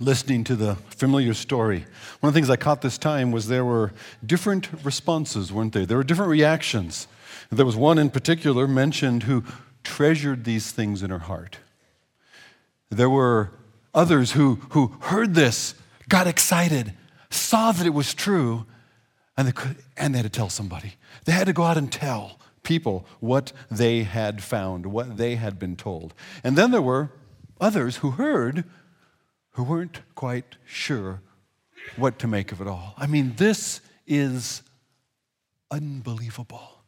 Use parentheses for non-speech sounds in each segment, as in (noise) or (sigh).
listening to the familiar story. One of the things I caught this time was there were different responses, weren't there? There were different reactions. There was one in particular mentioned who treasured these things in her heart. There were others who, who heard this, got excited, saw that it was true, and they, could, and they had to tell somebody. They had to go out and tell people what they had found, what they had been told. And then there were others who heard who weren't quite sure what to make of it all. I mean, this is unbelievable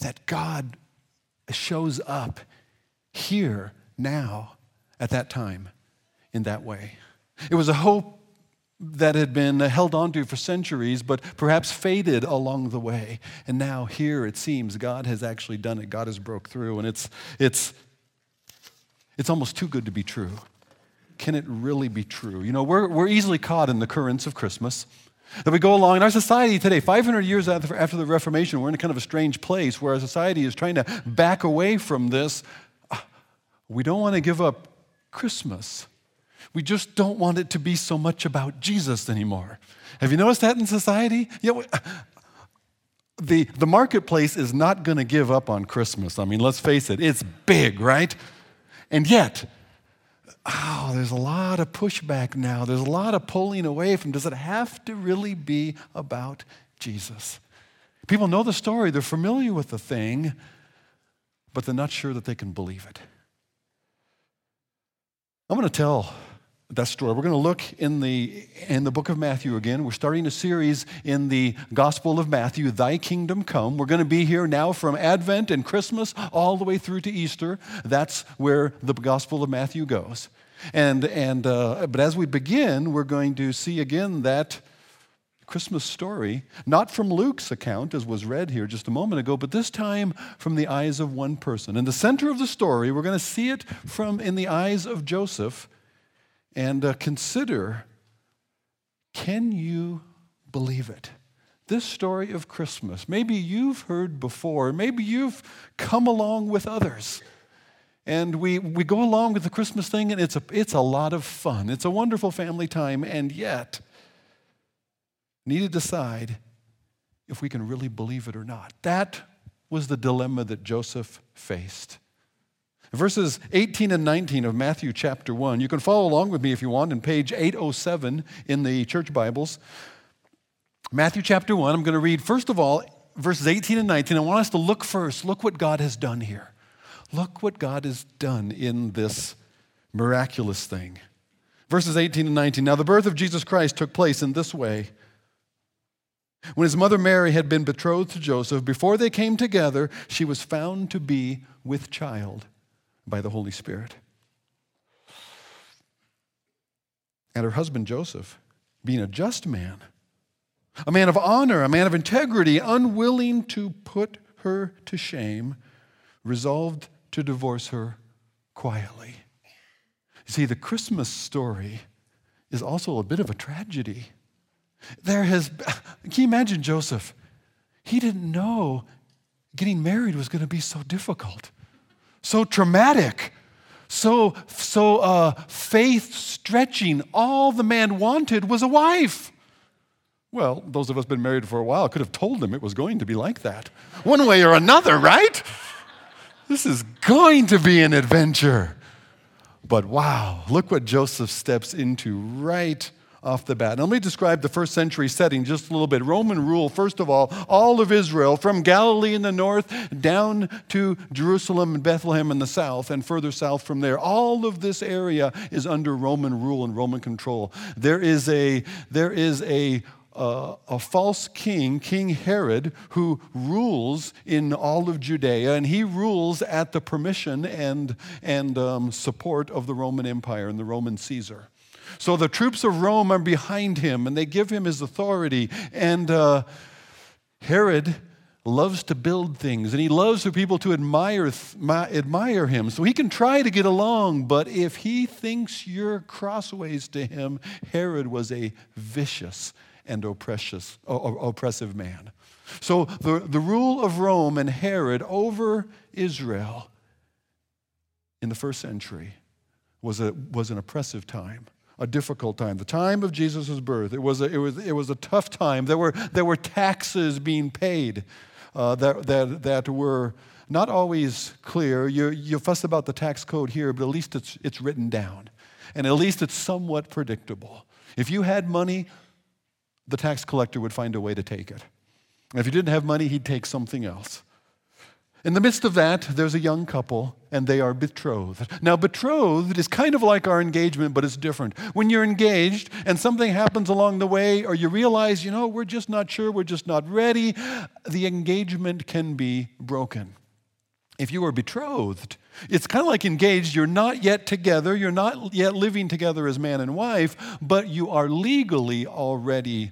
that God shows up here, now, at that time, in that way. It was a hope that had been held onto for centuries, but perhaps faded along the way. And now, here it seems God has actually done it. God has broke through, and it's, it's, it's almost too good to be true. Can it really be true? You know, we're, we're easily caught in the currents of Christmas. That we go along in our society today, 500 years after the Reformation, we're in a kind of a strange place where our society is trying to back away from this. Ah, we don't want to give up Christmas. We just don't want it to be so much about Jesus anymore. Have you noticed that in society? Yeah, ah, the, the marketplace is not going to give up on Christmas. I mean, let's face it, it's big, right? And yet, oh, there's a lot of pushback now. There's a lot of pulling away from does it have to really be about Jesus? People know the story, they're familiar with the thing, but they're not sure that they can believe it. I'm going to tell that story. We're going to look in the, in the book of Matthew again. We're starting a series in the Gospel of Matthew, Thy Kingdom Come. We're going to be here now from Advent and Christmas all the way through to Easter. That's where the Gospel of Matthew goes. And, and, uh, but as we begin, we're going to see again that Christmas story, not from Luke's account, as was read here just a moment ago, but this time from the eyes of one person. In the center of the story, we're going to see it from in the eyes of Joseph and uh, consider can you believe it? This story of Christmas, maybe you've heard before, maybe you've come along with others. And we, we go along with the Christmas thing, and it's a, it's a lot of fun. It's a wonderful family time, and yet, need to decide if we can really believe it or not. That was the dilemma that Joseph faced. Verses 18 and 19 of Matthew chapter 1. You can follow along with me if you want in page 807 in the church Bibles. Matthew chapter 1, I'm going to read, first of all, verses 18 and 19. I want us to look first. Look what God has done here. Look what God has done in this miraculous thing. Verses 18 and 19. Now, the birth of Jesus Christ took place in this way. When his mother Mary had been betrothed to Joseph, before they came together, she was found to be with child by the Holy Spirit. And her husband Joseph, being a just man, a man of honor, a man of integrity, unwilling to put her to shame, resolved to divorce her quietly. You see, the Christmas story is also a bit of a tragedy. There has, can you imagine Joseph? He didn't know getting married was going to be so difficult so traumatic, so, so uh, faith stretching. All the man wanted was a wife. Well, those of us been married for a while could have told him it was going to be like that. One way or another, right? This is going to be an adventure. But wow, look what Joseph steps into right off the bat. Now, let me describe the first century setting just a little bit. Roman rule, first of all, all of Israel, from Galilee in the north down to Jerusalem and Bethlehem in the south, and further south from there. All of this area is under Roman rule and Roman control. There is a, there is a uh, a false king, King Herod, who rules in all of Judea, and he rules at the permission and, and um, support of the Roman Empire and the Roman Caesar. So the troops of Rome are behind him and they give him his authority. And uh, Herod loves to build things and he loves for people to admire, admire him. So he can try to get along, but if he thinks you're crossways to him, Herod was a vicious and oppressive, oppressive man. So the, the rule of Rome and Herod over Israel in the first century was, a, was an oppressive time a difficult time. The time of Jesus' birth, it was a, it was, it was a tough time. There were, there were taxes being paid uh, that, that, that were not always clear. You, you fuss about the tax code here, but at least it's, it's written down. And at least it's somewhat predictable. If you had money, the tax collector would find a way to take it. And if you didn't have money, he'd take something else. In the midst of that, there's a young couple, and they are betrothed. Now, betrothed is kind of like our engagement, but it's different. When you're engaged and something happens along the way, or you realize, you know, we're just not sure, we're just not ready, the engagement can be broken. If you are betrothed, it's kind of like engaged. You're not yet together, you're not yet living together as man and wife, but you are legally already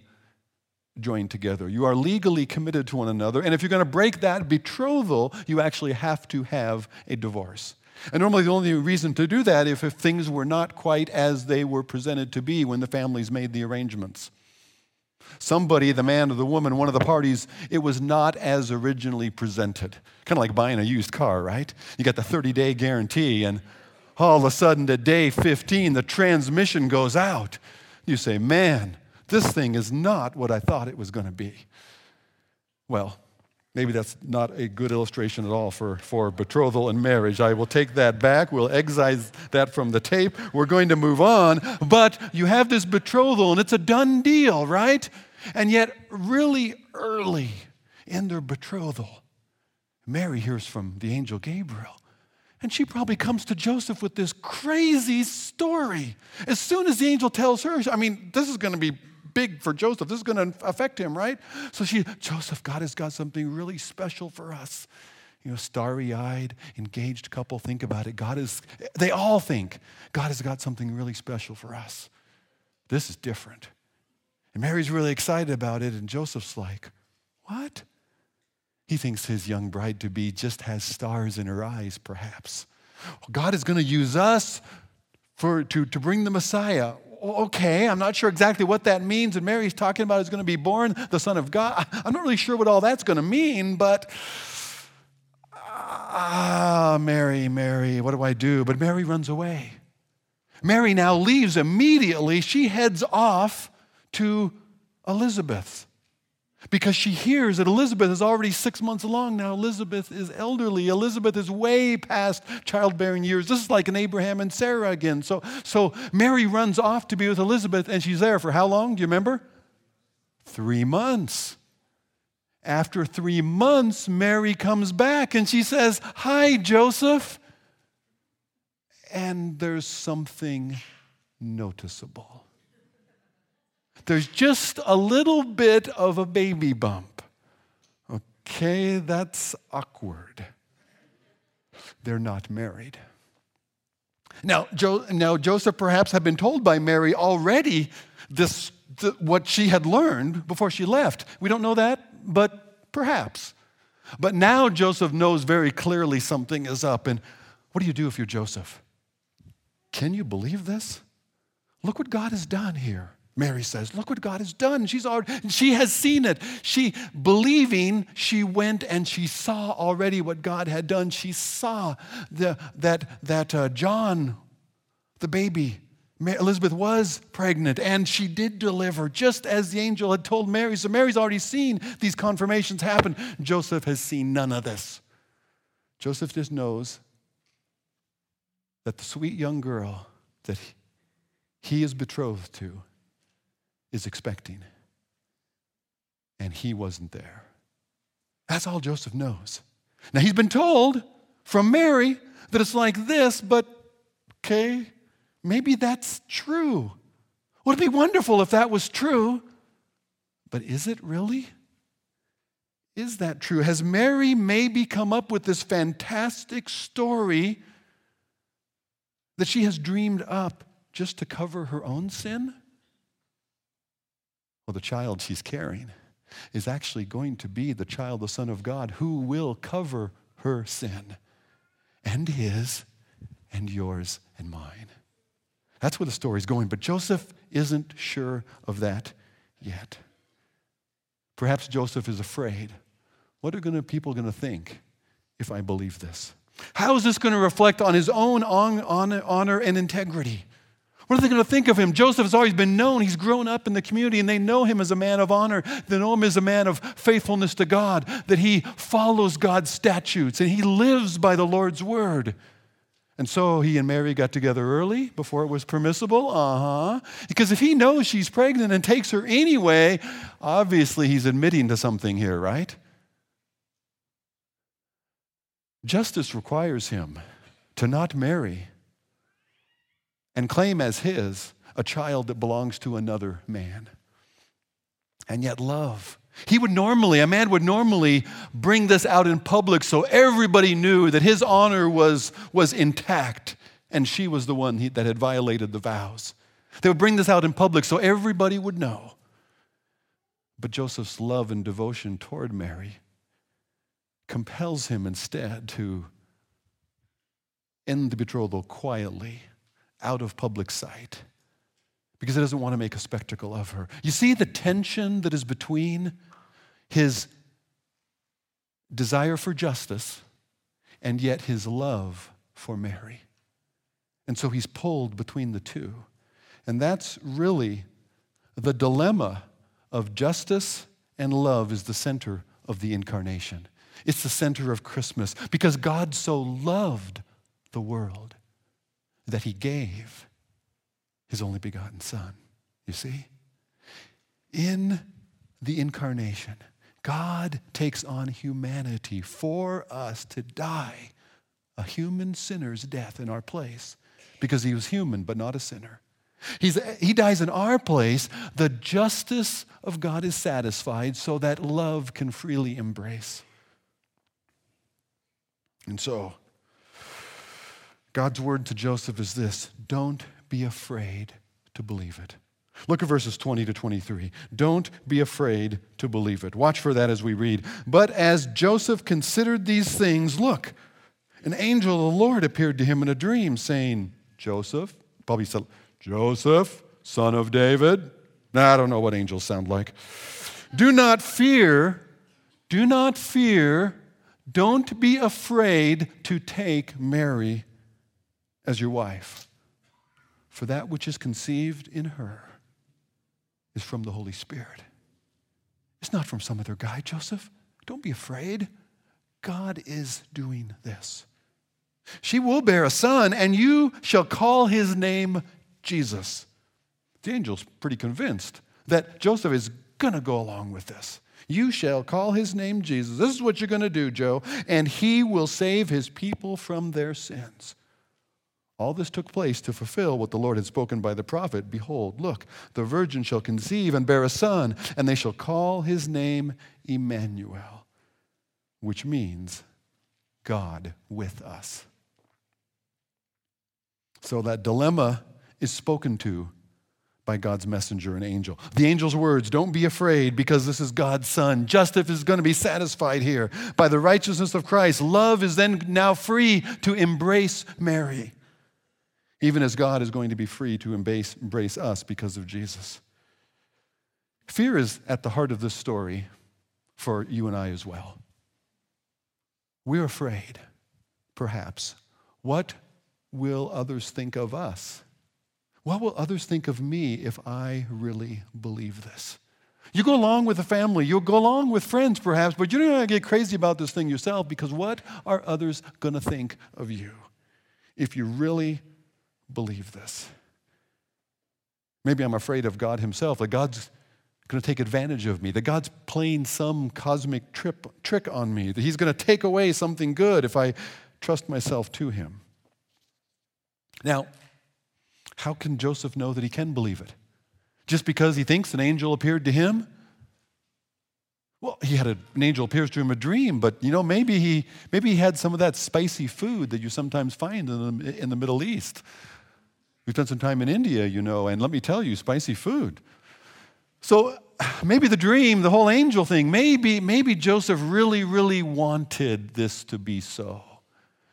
joined together. You are legally committed to one another. And if you're going to break that betrothal, you actually have to have a divorce. And normally, the only reason to do that is if things were not quite as they were presented to be when the families made the arrangements. Somebody, the man or the woman, one of the parties, it was not as originally presented. Kind of like buying a used car, right? You got the 30 day guarantee, and all of a sudden, to day 15, the transmission goes out. You say, man, this thing is not what I thought it was going to be. Well, maybe that's not a good illustration at all for, for betrothal and marriage. I will take that back. We'll excise that from the tape. We're going to move on. But you have this betrothal, and it's a done deal, right? And yet, really early in their betrothal, Mary hears from the angel Gabriel. And she probably comes to Joseph with this crazy story. As soon as the angel tells her, I mean, this is going to be big for Joseph. This is going to affect him, right? So she, Joseph, God has got something really special for us. You know, starry eyed, engaged couple, think about it. God is, they all think God has got something really special for us. This is different. And Mary's really excited about it, and Joseph's like, What? He thinks his young bride to be just has stars in her eyes, perhaps. God is going to use us for, to, to bring the Messiah okay, I'm not sure exactly what that means. And Mary's talking about is going to be born the Son of God. (laughs) I'm not really sure what all that's going to mean, but ah, Mary, Mary, what do I do? But Mary runs away. Mary now leaves immediately. She heads off to Elizabeth because she hears that Elizabeth is already six months along now. Elizabeth is elderly. Elizabeth is way past childbearing years. This is like an Abraham and Sarah again. So, so Mary runs off to be with Elizabeth, and she's there for how long? Do you remember? Three months. After three months, Mary comes back and she says, Hi, Joseph. And there's something noticeable there's just a little bit of a baby bump. Okay, that's awkward. They're not married. Now, jo- now Joseph perhaps had been told by Mary already this, th- what she had learned before she left. We don't know that, but perhaps. But now Joseph knows very clearly something is up. And what do you do if you're Joseph? Can you believe this? Look what God has done here. Mary says, Look what God has done. She's already, she has seen it. She, believing, she went and she saw already what God had done. She saw the, that, that uh, John, the baby, Elizabeth was pregnant and she did deliver, just as the angel had told Mary. So Mary's already seen these confirmations happen. Joseph has seen none of this. Joseph just knows that the sweet young girl that he is betrothed to is expecting. And he wasn't there. That's all Joseph knows. Now, he's been told from Mary that it's like this, but okay, maybe that's true. Would it be wonderful if that was true? But is it really? Is that true? Has Mary maybe come up with this fantastic story that she has dreamed up just to cover her own sin? The child she's carrying is actually going to be the child, the Son of God, who will cover her sin and his and yours and mine. That's where the story's going. But Joseph isn't sure of that yet. Perhaps Joseph is afraid. What are gonna, people going to think if I believe this? How is this going to reflect on his own honor and integrity? What are they going to think of him? Joseph has always been known. He's grown up in the community and they know him as a man of honor. They know him as a man of faithfulness to God, that he follows God's statutes and he lives by the Lord's word. And so he and Mary got together early before it was permissible. Uh huh. Because if he knows she's pregnant and takes her anyway, obviously he's admitting to something here, right? Justice requires him to not marry and claim as his a child that belongs to another man. And yet, love. He would normally, a man would normally bring this out in public so everybody knew that his honor was, was intact and she was the one he, that had violated the vows. They would bring this out in public so everybody would know. But Joseph's love and devotion toward Mary compels him instead to end the betrothal quietly out of public sight because he doesn't want to make a spectacle of her. You see the tension that is between his desire for justice and yet his love for Mary. And so he's pulled between the two. And that's really the dilemma of justice and love is the center of the incarnation. It's the center of Christmas because God so loved the world that he gave his only begotten Son. You see? In the incarnation, God takes on humanity for us to die a human sinner's death in our place because he was human but not a sinner. He's, he dies in our place. The justice of God is satisfied so that love can freely embrace. And so, God's word to Joseph is this don't be afraid to believe it. Look at verses 20 to 23. Don't be afraid to believe it. Watch for that as we read. But as Joseph considered these things, look, an angel of the Lord appeared to him in a dream, saying, Joseph, probably said, Joseph, son of David. Now, I don't know what angels sound like. Do not fear, do not fear, don't be afraid to take Mary as your wife. For that which is conceived in her is from the Holy Spirit. It's not from some other guy, Joseph. Don't be afraid. God is doing this. She will bear a son, and you shall call his name Jesus. The angel's pretty convinced that Joseph is going to go along with this. You shall call his name Jesus. This is what you're going to do, Joe, and he will save his people from their sins. All this took place to fulfill what the Lord had spoken by the prophet Behold, look, the virgin shall conceive and bear a son, and they shall call his name Emmanuel, which means God with us. So that dilemma is spoken to by God's messenger and angel. The angel's words, don't be afraid because this is God's son. Justice is going to be satisfied here by the righteousness of Christ. Love is then now free to embrace Mary even as God is going to be free to embrace, embrace us because of Jesus. Fear is at the heart of this story for you and I as well. We're afraid, perhaps. What will others think of us? What will others think of me if I really believe this? You go along with the family, you'll go along with friends perhaps, but you're not going to get crazy about this thing yourself because what are others going to think of you if you really believe this. Maybe I'm afraid of God Himself, that God's going to take advantage of me, that God's playing some cosmic trip, trick on me, that He's going to take away something good if I trust myself to Him. Now, how can Joseph know that he can believe it? Just because he thinks an angel appeared to him? Well, he had a, an angel appears to him a dream, but you know maybe he maybe he had some of that spicy food that you sometimes find in the, in the Middle East. We spent some time in India, you know, and let me tell you, spicy food. So maybe the dream, the whole angel thing, maybe, maybe Joseph really, really wanted this to be so.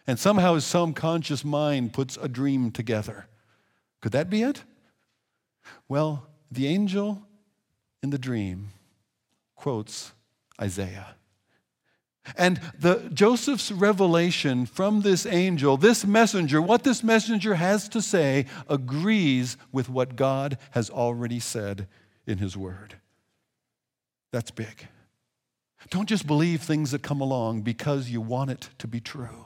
And somehow his subconscious mind puts a dream together. Could that be it? Well, the angel in the dream quotes Isaiah. And the Joseph's revelation from this angel, this messenger, what this messenger has to say agrees with what God has already said in his word. That's big. Don't just believe things that come along because you want it to be true.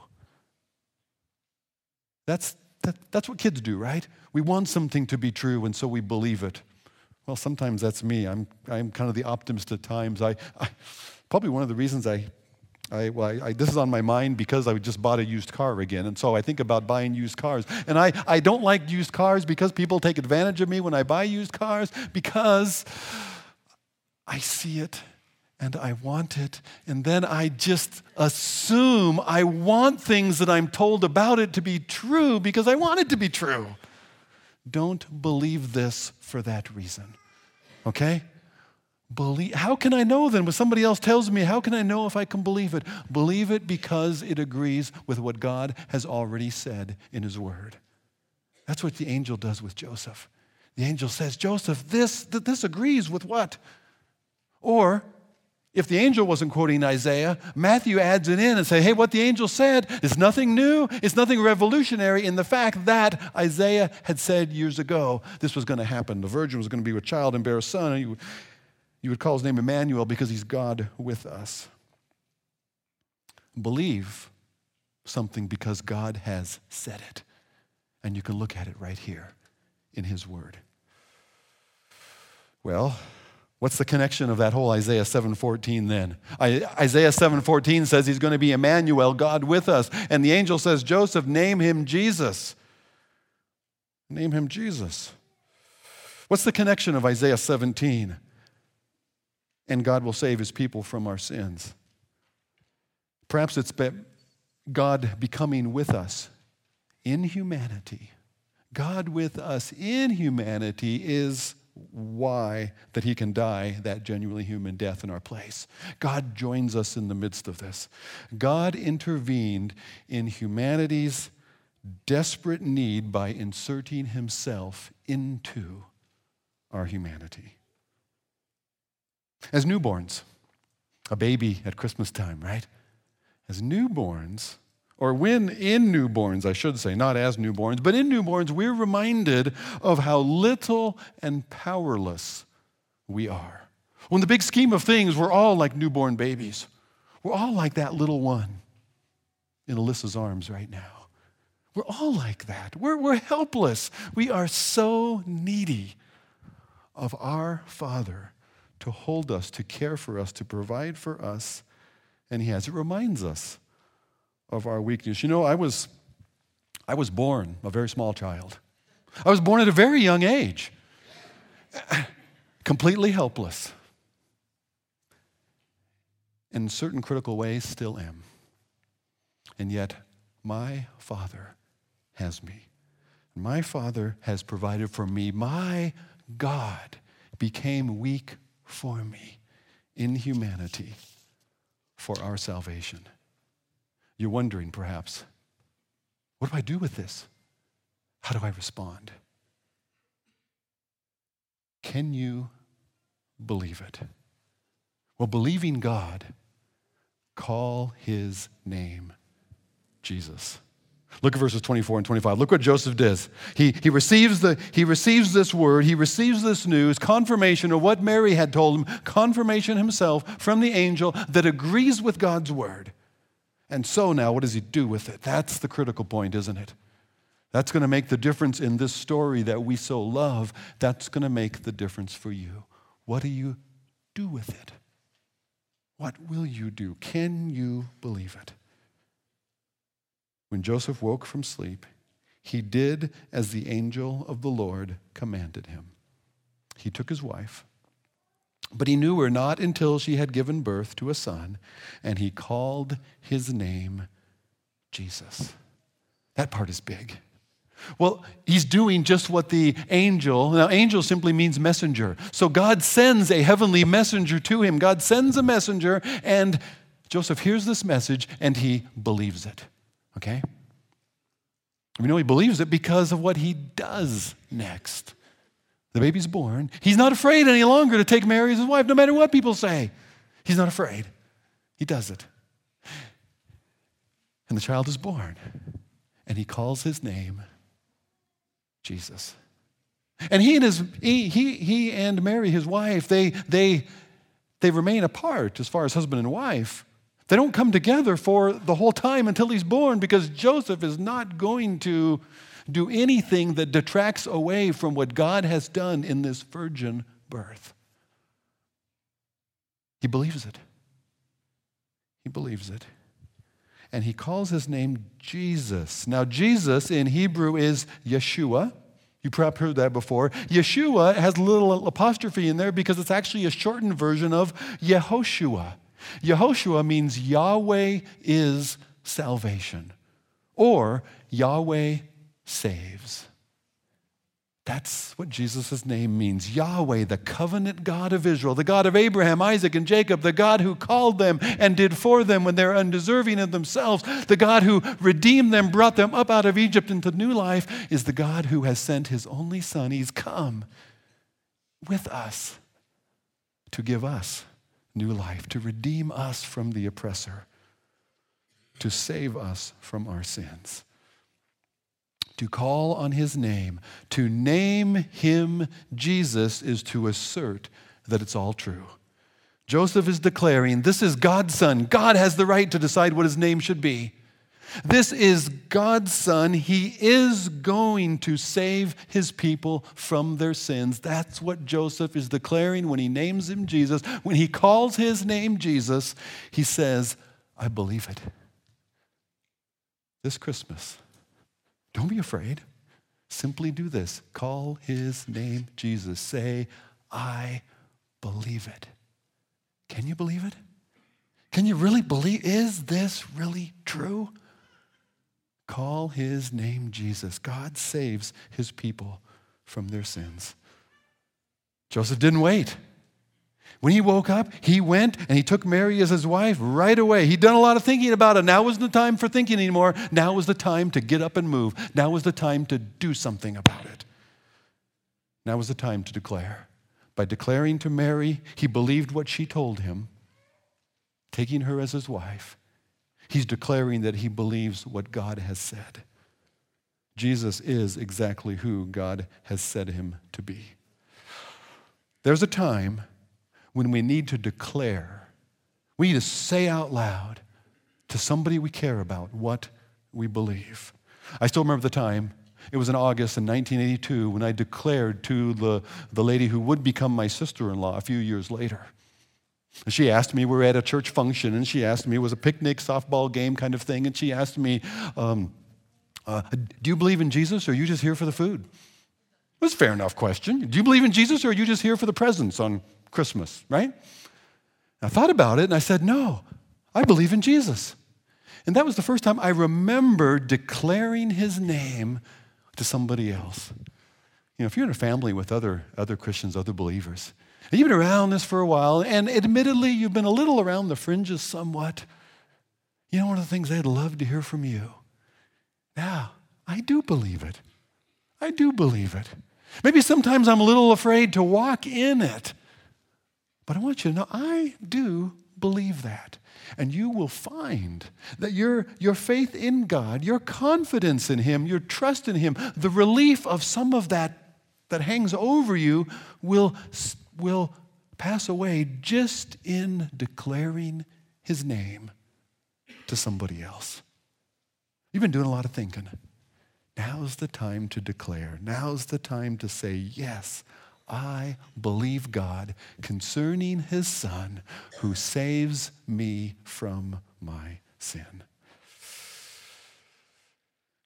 That's, that, that's what kids do, right? We want something to be true, and so we believe it. Well, sometimes that's me. I'm, I'm kind of the optimist at times. I, I probably one of the reasons I I, well, I, this is on my mind because I just bought a used car again. And so I think about buying used cars. And I, I don't like used cars because people take advantage of me when I buy used cars because I see it and I want it. And then I just assume I want things that I'm told about it to be true because I want it to be true. Don't believe this for that reason. Okay? Believe, how can I know then? When somebody else tells me, how can I know if I can believe it? Believe it because it agrees with what God has already said in His Word. That's what the angel does with Joseph. The angel says, Joseph, this, this agrees with what? Or, if the angel wasn't quoting Isaiah, Matthew adds it in and say, hey, what the angel said is nothing new, it's nothing revolutionary in the fact that Isaiah had said years ago this was going to happen. The virgin was going to be with child and bear a son. You would call his name Emmanuel because he's God with us. Believe something because God has said it. And you can look at it right here in his word. Well, what's the connection of that whole Isaiah 7:14 then? Isaiah 7:14 says he's going to be Emmanuel, God with us. And the angel says, "Joseph, name him Jesus." Name him Jesus. What's the connection of Isaiah 17? And God will save his people from our sins. Perhaps it's God becoming with us in humanity. God with us in humanity is why that he can die that genuinely human death in our place. God joins us in the midst of this. God intervened in humanity's desperate need by inserting himself into our humanity. As newborns, a baby at Christmas time, right? As newborns, or when in newborns, I should say, not as newborns, but in newborns, we're reminded of how little and powerless we are. Well, in the big scheme of things, we're all like newborn babies. We're all like that little one in Alyssa's arms right now. We're all like that. We're, we're helpless. We are so needy of our Father to hold us, to care for us, to provide for us. And He has. It reminds us of our weakness. You know, I was, I was born a very small child. I was born at a very young age, completely helpless. In certain critical ways, still am. And yet, my Father has me. My Father has provided for me. My God became weak for me in humanity for our salvation. You're wondering, perhaps, what do I do with this? How do I respond? Can you believe it? Well, believing God, call his name Jesus. Look at verses 24 and 25. Look what Joseph does. He, he, receives the, he receives this word, he receives this news, confirmation of what Mary had told him, confirmation himself from the angel that agrees with God's word. And so now, what does he do with it? That's the critical point, isn't it? That's going to make the difference in this story that we so love. That's going to make the difference for you. What do you do with it? What will you do? Can you believe it? When Joseph woke from sleep, he did as the angel of the Lord commanded him. He took his wife, but he knew her not until she had given birth to a son, and he called his name Jesus. That part is big. Well, he's doing just what the angel, now, angel simply means messenger. So God sends a heavenly messenger to him. God sends a messenger, and Joseph hears this message and he believes it. Okay? We know he believes it because of what he does next. The baby's born. He's not afraid any longer to take Mary as his wife, no matter what people say. He's not afraid. He does it. And the child is born. And he calls his name Jesus. And he and his he he, he and Mary, his wife, they they they remain apart as far as husband and wife. They don't come together for the whole time until he's born because Joseph is not going to do anything that detracts away from what God has done in this virgin birth. He believes it. He believes it. And he calls his name Jesus. Now, Jesus in Hebrew is Yeshua. You probably heard that before. Yeshua has a little apostrophe in there because it's actually a shortened version of Yehoshua. Yehoshua means Yahweh is salvation, or Yahweh saves. That's what Jesus' name means Yahweh, the covenant God of Israel, the God of Abraham, Isaac, and Jacob, the God who called them and did for them when they're undeserving of themselves, the God who redeemed them, brought them up out of Egypt into new life, is the God who has sent his only Son. He's come with us to give us new life, to redeem us from the oppressor, to save us from our sins to call on his name, to name him Jesus, is to assert that it's all true. Joseph is declaring this is God's son. God has the right to decide what his name should be. This is God's son. He is going to save his people from their sins. That's what Joseph is declaring when he names him Jesus. When he calls his name Jesus, he says, I believe it. This Christmas, don't be afraid. Simply do this call his name Jesus. Say, I believe it. Can you believe it? Can you really believe? Is this really true? Call his name Jesus. God saves his people from their sins. Joseph didn't wait. When he woke up, he went and he took Mary as his wife right away. He'd done a lot of thinking about it. Now wasn't the time for thinking anymore. Now was the time to get up and move. Now was the time to do something about it. Now was the time to declare. By declaring to Mary, he believed what she told him, taking her as his wife. He's declaring that he believes what God has said. Jesus is exactly who God has said him to be. There's a time when we need to declare, we need to say out loud to somebody we care about what we believe. I still remember the time. It was in August in 1982 when I declared to the, the lady who would become my sister in law a few years later. She asked me, we were at a church function, and she asked me, it was a picnic, softball game kind of thing, and she asked me, um, uh, Do you believe in Jesus, or are you just here for the food? It was a fair enough question. Do you believe in Jesus, or are you just here for the presents on Christmas, right? I thought about it and I said, No, I believe in Jesus. And that was the first time I remember declaring his name to somebody else. You know, if you're in a family with other, other Christians, other believers, and you've been around this for a while, and admittedly, you've been a little around the fringes somewhat, you know, one of the things I'd love to hear from you. Now, I do believe it. I do believe it. Maybe sometimes I'm a little afraid to walk in it. But I want you to know I do believe that. And you will find that your, your faith in God, your confidence in Him, your trust in Him, the relief of some of that that hangs over you will, will pass away just in declaring His name to somebody else. You've been doing a lot of thinking. Now's the time to declare. Now's the time to say, Yes, I believe God concerning his son who saves me from my sin.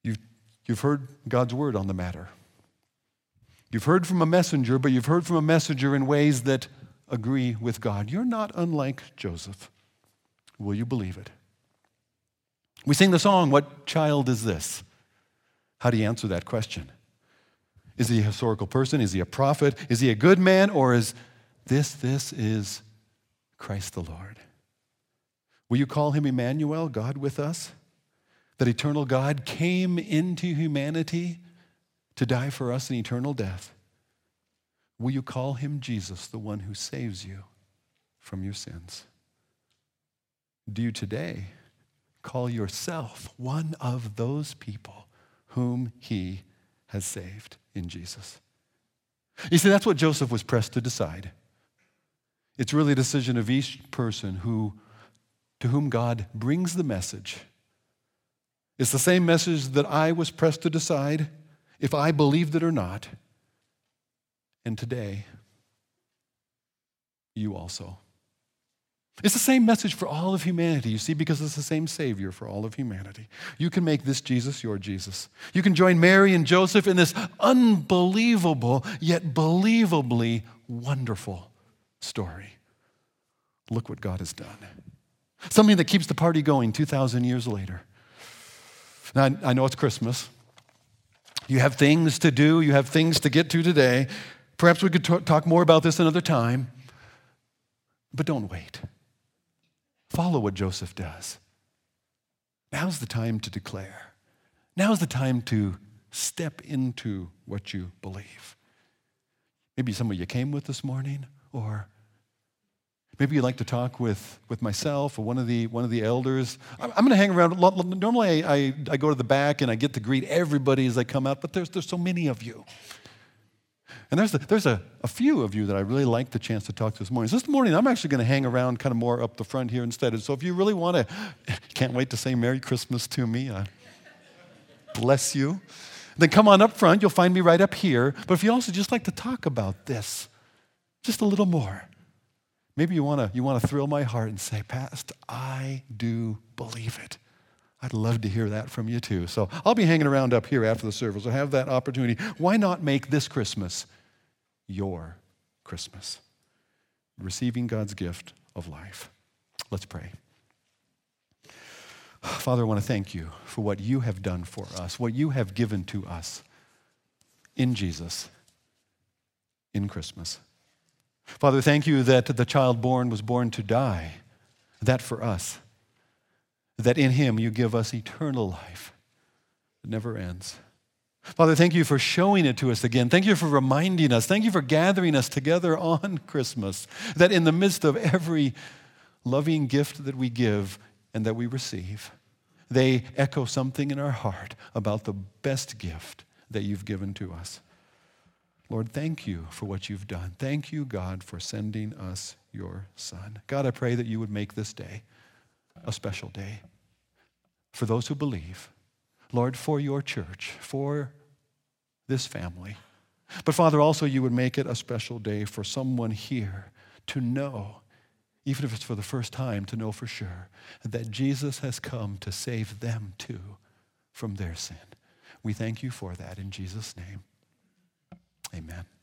You've, you've heard God's word on the matter. You've heard from a messenger, but you've heard from a messenger in ways that agree with God. You're not unlike Joseph. Will you believe it? We sing the song, What Child is This? How do you answer that question? Is he a historical person? Is he a prophet? Is he a good man? Or is this, this is Christ the Lord? Will you call him Emmanuel, God with us? That eternal God came into humanity to die for us in eternal death. Will you call him Jesus, the one who saves you from your sins? Do you today call yourself one of those people whom he has saved in Jesus. You see, that's what Joseph was pressed to decide. It's really a decision of each person who, to whom God brings the message. It's the same message that I was pressed to decide if I believed it or not. And today, you also. It's the same message for all of humanity, you see, because it's the same Savior for all of humanity. You can make this Jesus your Jesus. You can join Mary and Joseph in this unbelievable, yet believably wonderful story. Look what God has done. Something that keeps the party going 2,000 years later. Now, I know it's Christmas. You have things to do, you have things to get to today. Perhaps we could t- talk more about this another time, but don't wait. Follow what Joseph does. Now's the time to declare. Now's the time to step into what you believe. Maybe some of you came with this morning, or maybe you'd like to talk with, with myself or one of the, one of the elders. I'm, I'm going to hang around. Normally, I, I, I go to the back and I get to greet everybody as they come out, but there's, there's so many of you. And there's, a, there's a, a few of you that I really like the chance to talk to this morning. So this morning, I'm actually going to hang around kind of more up the front here instead. So if you really want to, (laughs) can't wait to say Merry Christmas to me. I bless you. Then come on up front. You'll find me right up here. But if you also just like to talk about this, just a little more, maybe you want to you want to thrill my heart and say, Past, I do believe it. I'd love to hear that from you too. So I'll be hanging around up here after the service. I'll have that opportunity. Why not make this Christmas your Christmas? Receiving God's gift of life. Let's pray. Father, I want to thank you for what you have done for us, what you have given to us in Jesus in Christmas. Father, thank you that the child born was born to die, that for us that in him you give us eternal life that never ends. Father, thank you for showing it to us again. Thank you for reminding us. Thank you for gathering us together on Christmas. That in the midst of every loving gift that we give and that we receive, they echo something in our heart about the best gift that you've given to us. Lord, thank you for what you've done. Thank you, God, for sending us your Son. God, I pray that you would make this day a special day for those who believe. Lord, for your church, for this family. But Father, also you would make it a special day for someone here to know, even if it's for the first time, to know for sure that Jesus has come to save them too from their sin. We thank you for that in Jesus' name. Amen.